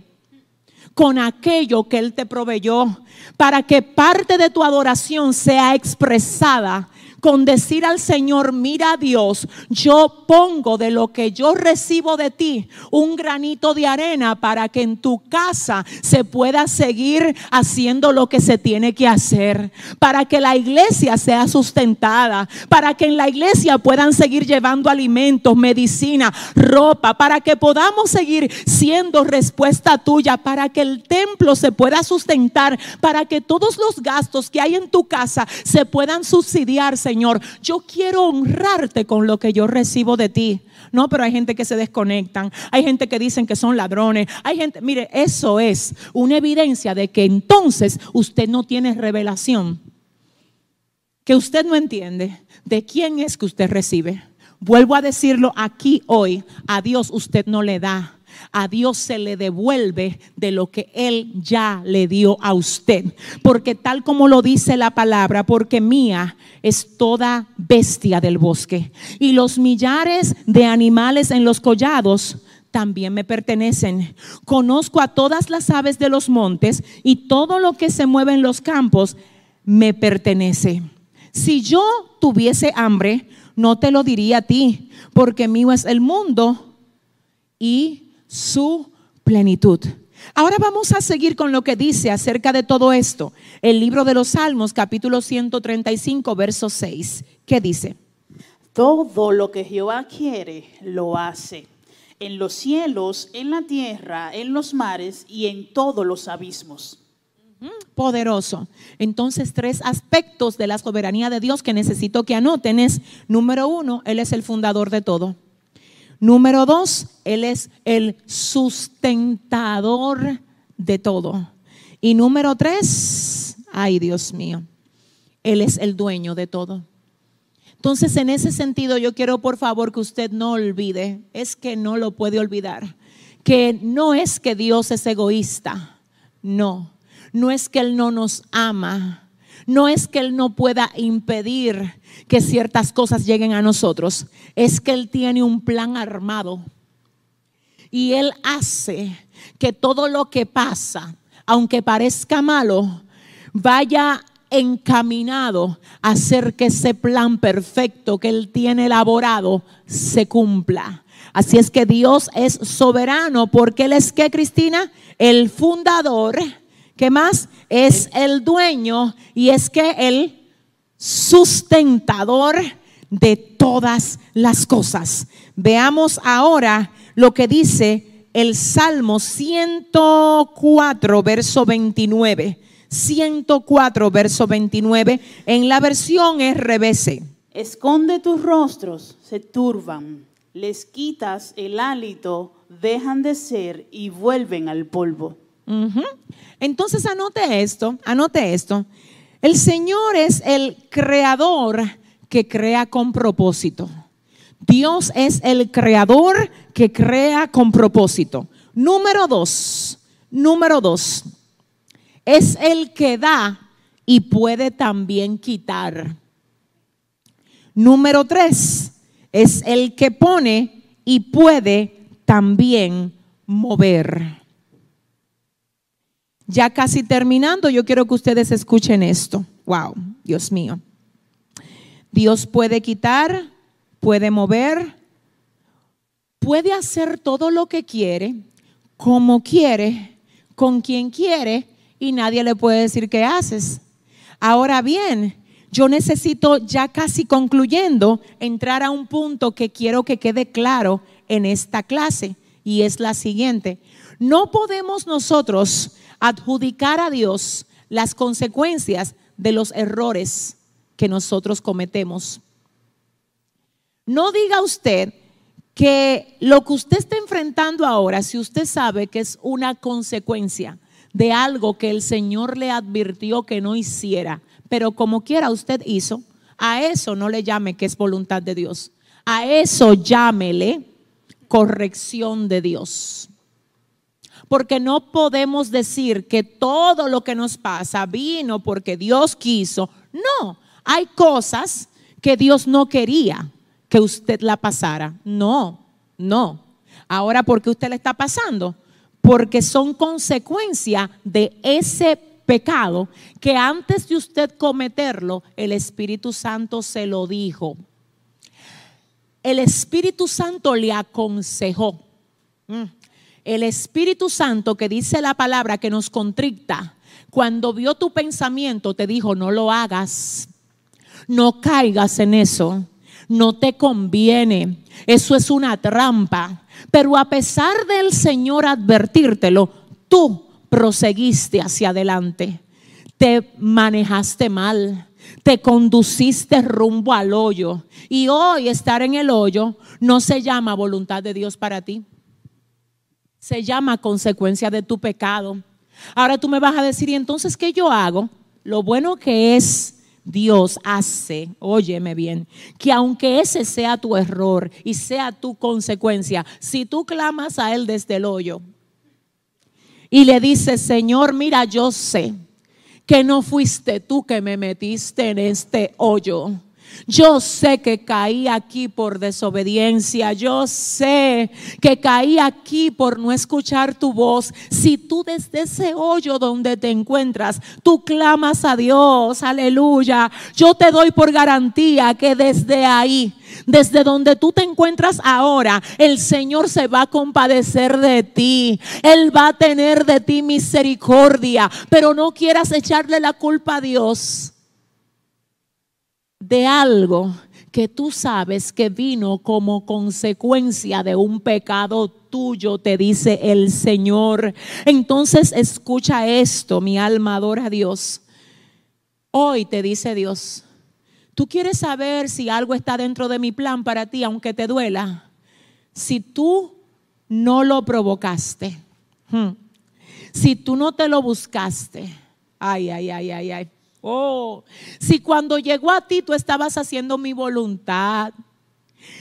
con aquello que Él te proveyó, para que parte de tu adoración sea expresada con decir al Señor, mira Dios, yo pongo de lo que yo recibo de ti un granito de arena para que en tu casa se pueda seguir haciendo lo que se tiene que hacer, para que la iglesia sea sustentada, para que en la iglesia puedan seguir llevando alimentos, medicina, ropa, para que podamos seguir siendo respuesta tuya, para que el templo se pueda sustentar, para que todos los gastos que hay en tu casa se puedan subsidiar, Señor Señor, yo quiero honrarte con lo que yo recibo de ti. No, pero hay gente que se desconectan, hay gente que dicen que son ladrones, hay gente, mire, eso es una evidencia de que entonces usted no tiene revelación, que usted no entiende de quién es que usted recibe. Vuelvo a decirlo aquí hoy, a Dios usted no le da a Dios se le devuelve de lo que Él ya le dio a usted. Porque tal como lo dice la palabra, porque mía es toda bestia del bosque. Y los millares de animales en los collados también me pertenecen. Conozco a todas las aves de los montes y todo lo que se mueve en los campos me pertenece. Si yo tuviese hambre, no te lo diría a ti, porque mío es el mundo y su plenitud. Ahora vamos a seguir con lo que dice acerca de todo esto. El libro de los Salmos, capítulo 135, verso 6. ¿Qué dice? Todo lo que Jehová quiere, lo hace. en los cielos, en la tierra, en los mares y en todos los abismos. Poderoso. Entonces, tres aspectos de la soberanía de Dios que necesito que anoten es, número uno, Él es el fundador de todo. Número dos, Él es el sustentador de todo. Y número tres, ay Dios mío, Él es el dueño de todo. Entonces, en ese sentido, yo quiero por favor que usted no olvide, es que no lo puede olvidar, que no es que Dios es egoísta, no, no es que Él no nos ama, no es que Él no pueda impedir que ciertas cosas lleguen a nosotros, es que Él tiene un plan armado y Él hace que todo lo que pasa, aunque parezca malo, vaya encaminado a hacer que ese plan perfecto que Él tiene elaborado se cumpla. Así es que Dios es soberano porque Él es que, Cristina, el fundador, ¿qué más? Es el dueño y es que el sustentador de todas las cosas. Veamos ahora lo que dice el Salmo 104, verso 29. 104, verso 29, en la versión RBC. Esconde tus rostros, se turban, les quitas el hálito, dejan de ser y vuelven al polvo. Entonces anote esto, anote esto. El Señor es el creador que crea con propósito. Dios es el creador que crea con propósito. Número dos, número dos, es el que da y puede también quitar. Número tres, es el que pone y puede también mover. Ya casi terminando, yo quiero que ustedes escuchen esto. Wow, Dios mío. Dios puede quitar, puede mover, puede hacer todo lo que quiere, como quiere, con quien quiere y nadie le puede decir qué haces. Ahora bien, yo necesito ya casi concluyendo entrar a un punto que quiero que quede claro en esta clase y es la siguiente. No podemos nosotros adjudicar a Dios las consecuencias de los errores que nosotros cometemos. No diga usted que lo que usted está enfrentando ahora, si usted sabe que es una consecuencia de algo que el Señor le advirtió que no hiciera, pero como quiera usted hizo, a eso no le llame que es voluntad de Dios. A eso llámele corrección de Dios. Porque no podemos decir que todo lo que nos pasa vino porque Dios quiso. No, hay cosas que Dios no quería que usted la pasara. No, no. Ahora, ¿por qué usted le está pasando? porque son consecuencia de ese pecado que antes de usted cometerlo, el Espíritu Santo se lo dijo. El Espíritu Santo le aconsejó. El Espíritu Santo que dice la palabra que nos contricta, cuando vio tu pensamiento, te dijo, no lo hagas, no caigas en eso, no te conviene, eso es una trampa. Pero a pesar del Señor advertírtelo, tú proseguiste hacia adelante. Te manejaste mal, te conduciste rumbo al hoyo. Y hoy estar en el hoyo no se llama voluntad de Dios para ti. Se llama consecuencia de tu pecado. Ahora tú me vas a decir, ¿y entonces qué yo hago? Lo bueno que es Dios hace, óyeme bien, que aunque ese sea tu error y sea tu consecuencia, si tú clamas a Él desde el hoyo y le dices, Señor, mira, yo sé que no fuiste tú que me metiste en este hoyo. Yo sé que caí aquí por desobediencia. Yo sé que caí aquí por no escuchar tu voz. Si tú desde ese hoyo donde te encuentras, tú clamas a Dios, aleluya. Yo te doy por garantía que desde ahí, desde donde tú te encuentras ahora, el Señor se va a compadecer de ti. Él va a tener de ti misericordia. Pero no quieras echarle la culpa a Dios de algo que tú sabes que vino como consecuencia de un pecado tuyo, te dice el Señor. Entonces escucha esto, mi alma adora a Dios. Hoy te dice Dios, tú quieres saber si algo está dentro de mi plan para ti, aunque te duela. Si tú no lo provocaste, hmm, si tú no te lo buscaste, ay, ay, ay, ay, ay. Oh, si cuando llegó a ti tú estabas haciendo mi voluntad.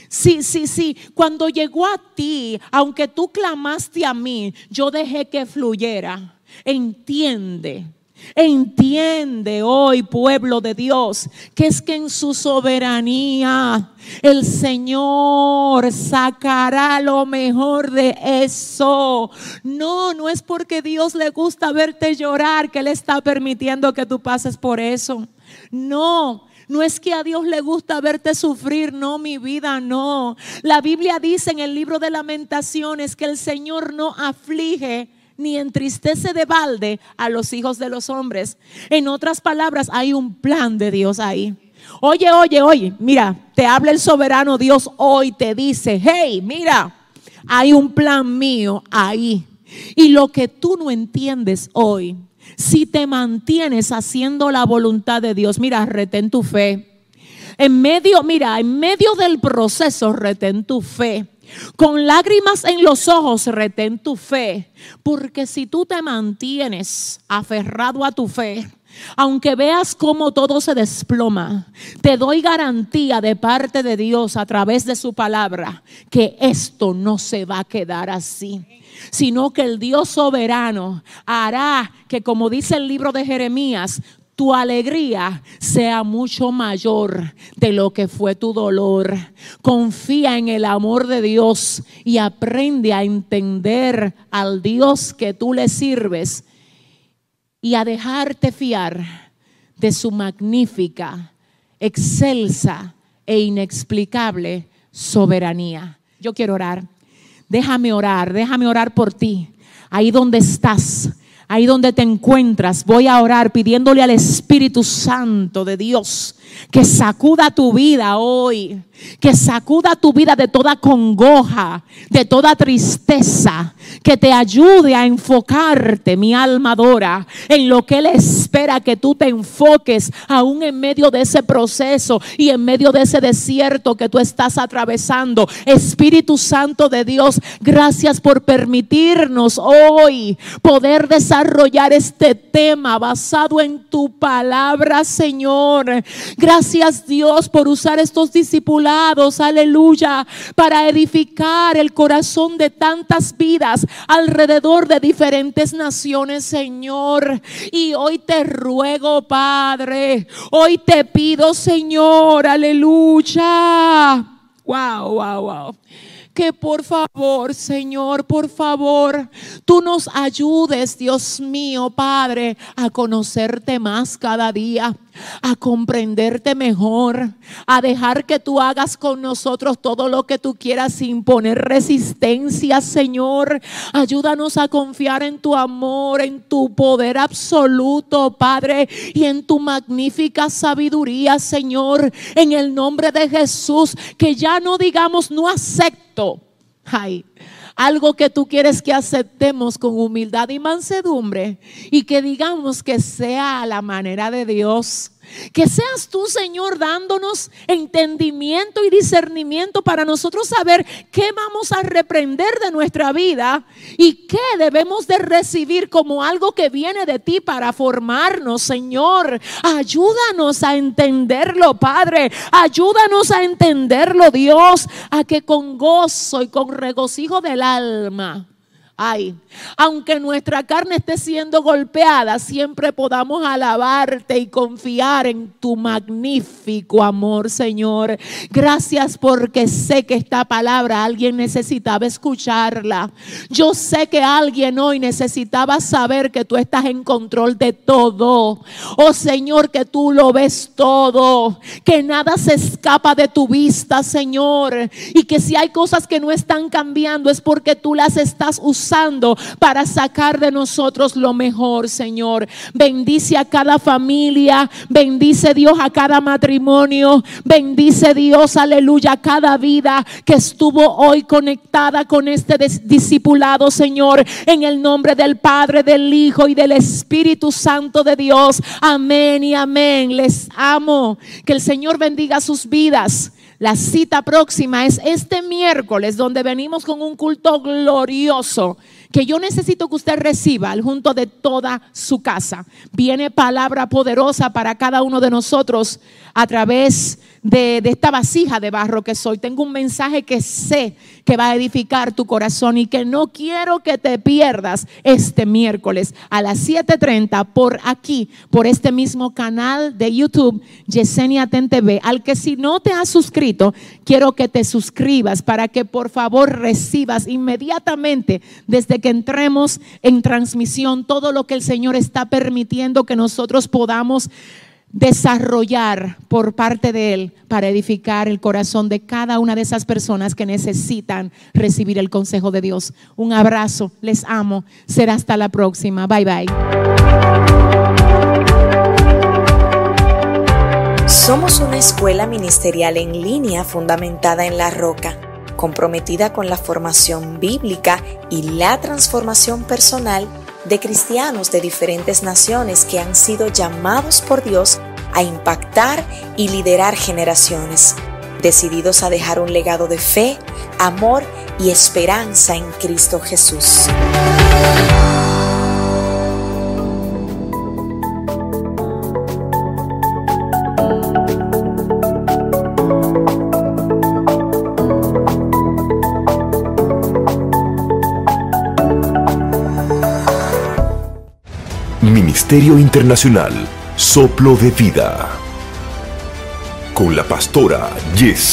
Sí, sí, sí. Cuando llegó a ti, aunque tú clamaste a mí, yo dejé que fluyera. Entiende Entiende hoy, pueblo de Dios, que es que en su soberanía el Señor sacará lo mejor de eso. No, no es porque Dios le gusta verte llorar que Él está permitiendo que tú pases por eso. No, no es que a Dios le gusta verte sufrir, no, mi vida, no. La Biblia dice en el libro de lamentaciones que el Señor no aflige ni entristece de balde a los hijos de los hombres. En otras palabras, hay un plan de Dios ahí. Oye, oye, oye, mira, te habla el soberano Dios hoy, te dice, hey, mira, hay un plan mío ahí. Y lo que tú no entiendes hoy, si te mantienes haciendo la voluntad de Dios, mira, retén tu fe. En medio, mira, en medio del proceso, retén tu fe. Con lágrimas en los ojos, retén tu fe, porque si tú te mantienes aferrado a tu fe, aunque veas cómo todo se desploma, te doy garantía de parte de Dios a través de su palabra que esto no se va a quedar así sino que el Dios soberano hará que, como dice el libro de Jeremías, tu alegría sea mucho mayor de lo que fue tu dolor. Confía en el amor de Dios y aprende a entender al Dios que tú le sirves y a dejarte fiar de su magnífica, excelsa e inexplicable soberanía. Yo quiero orar. Déjame orar, déjame orar por ti. Ahí donde estás Ahí donde te encuentras, voy a orar pidiéndole al Espíritu Santo de Dios que sacuda tu vida hoy, que sacuda tu vida de toda congoja, de toda tristeza, que te ayude a enfocarte, mi alma adora, en lo que Él espera que tú te enfoques, aún en medio de ese proceso y en medio de ese desierto que tú estás atravesando. Espíritu Santo de Dios, gracias por permitirnos hoy poder desarrollar este tema basado en tu palabra, Señor. Gracias Dios por usar estos discipulados, aleluya, para edificar el corazón de tantas vidas alrededor de diferentes naciones, Señor. Y hoy te ruego, Padre, hoy te pido, Señor, aleluya. Wow, wow, wow que por favor, Señor, por favor, tú nos ayudes, Dios mío, Padre, a conocerte más cada día a comprenderte mejor, a dejar que tú hagas con nosotros todo lo que tú quieras sin poner resistencia, Señor. Ayúdanos a confiar en tu amor, en tu poder absoluto, Padre, y en tu magnífica sabiduría, Señor, en el nombre de Jesús, que ya no digamos no acepto. Ay, algo que tú quieres que aceptemos con humildad y mansedumbre y que digamos que sea a la manera de Dios. Que seas tú, Señor, dándonos entendimiento y discernimiento para nosotros saber qué vamos a reprender de nuestra vida y qué debemos de recibir como algo que viene de ti para formarnos, Señor. Ayúdanos a entenderlo, Padre. Ayúdanos a entenderlo, Dios, a que con gozo y con regocijo del alma Ay, aunque nuestra carne esté siendo golpeada, siempre podamos alabarte y confiar en tu magnífico amor, Señor. Gracias porque sé que esta palabra alguien necesitaba escucharla. Yo sé que alguien hoy necesitaba saber que tú estás en control de todo. Oh Señor, que tú lo ves todo, que nada se escapa de tu vista, Señor. Y que si hay cosas que no están cambiando es porque tú las estás usando usando para sacar de nosotros lo mejor, Señor. Bendice a cada familia, bendice Dios a cada matrimonio, bendice Dios, aleluya, a cada vida que estuvo hoy conectada con este discipulado, Señor, en el nombre del Padre, del Hijo y del Espíritu Santo de Dios. Amén y amén. Les amo. Que el Señor bendiga sus vidas. La cita próxima es este miércoles donde venimos con un culto glorioso que yo necesito que usted reciba al junto de toda su casa. Viene palabra poderosa para cada uno de nosotros a través de, esta vasija de barro que soy. Tengo un mensaje que sé que va a edificar tu corazón y que no quiero que te pierdas este miércoles a las 7.30 por aquí, por este mismo canal de YouTube, Yesenia TV, al que si no te has suscrito, quiero que te suscribas para que por favor recibas inmediatamente desde que entremos en transmisión todo lo que el Señor está permitiendo que nosotros podamos desarrollar por parte de Él para edificar el corazón de cada una de esas personas que necesitan recibir el consejo de Dios. Un abrazo, les amo, será hasta la próxima. Bye bye. Somos una escuela ministerial en línea fundamentada en la roca, comprometida con la formación bíblica y la transformación personal de cristianos de diferentes naciones que han sido llamados por Dios a impactar y liderar generaciones, decididos a dejar un legado de fe, amor y esperanza en Cristo Jesús. Ministerio Internacional Soplo de Vida con la pastora Yesenia.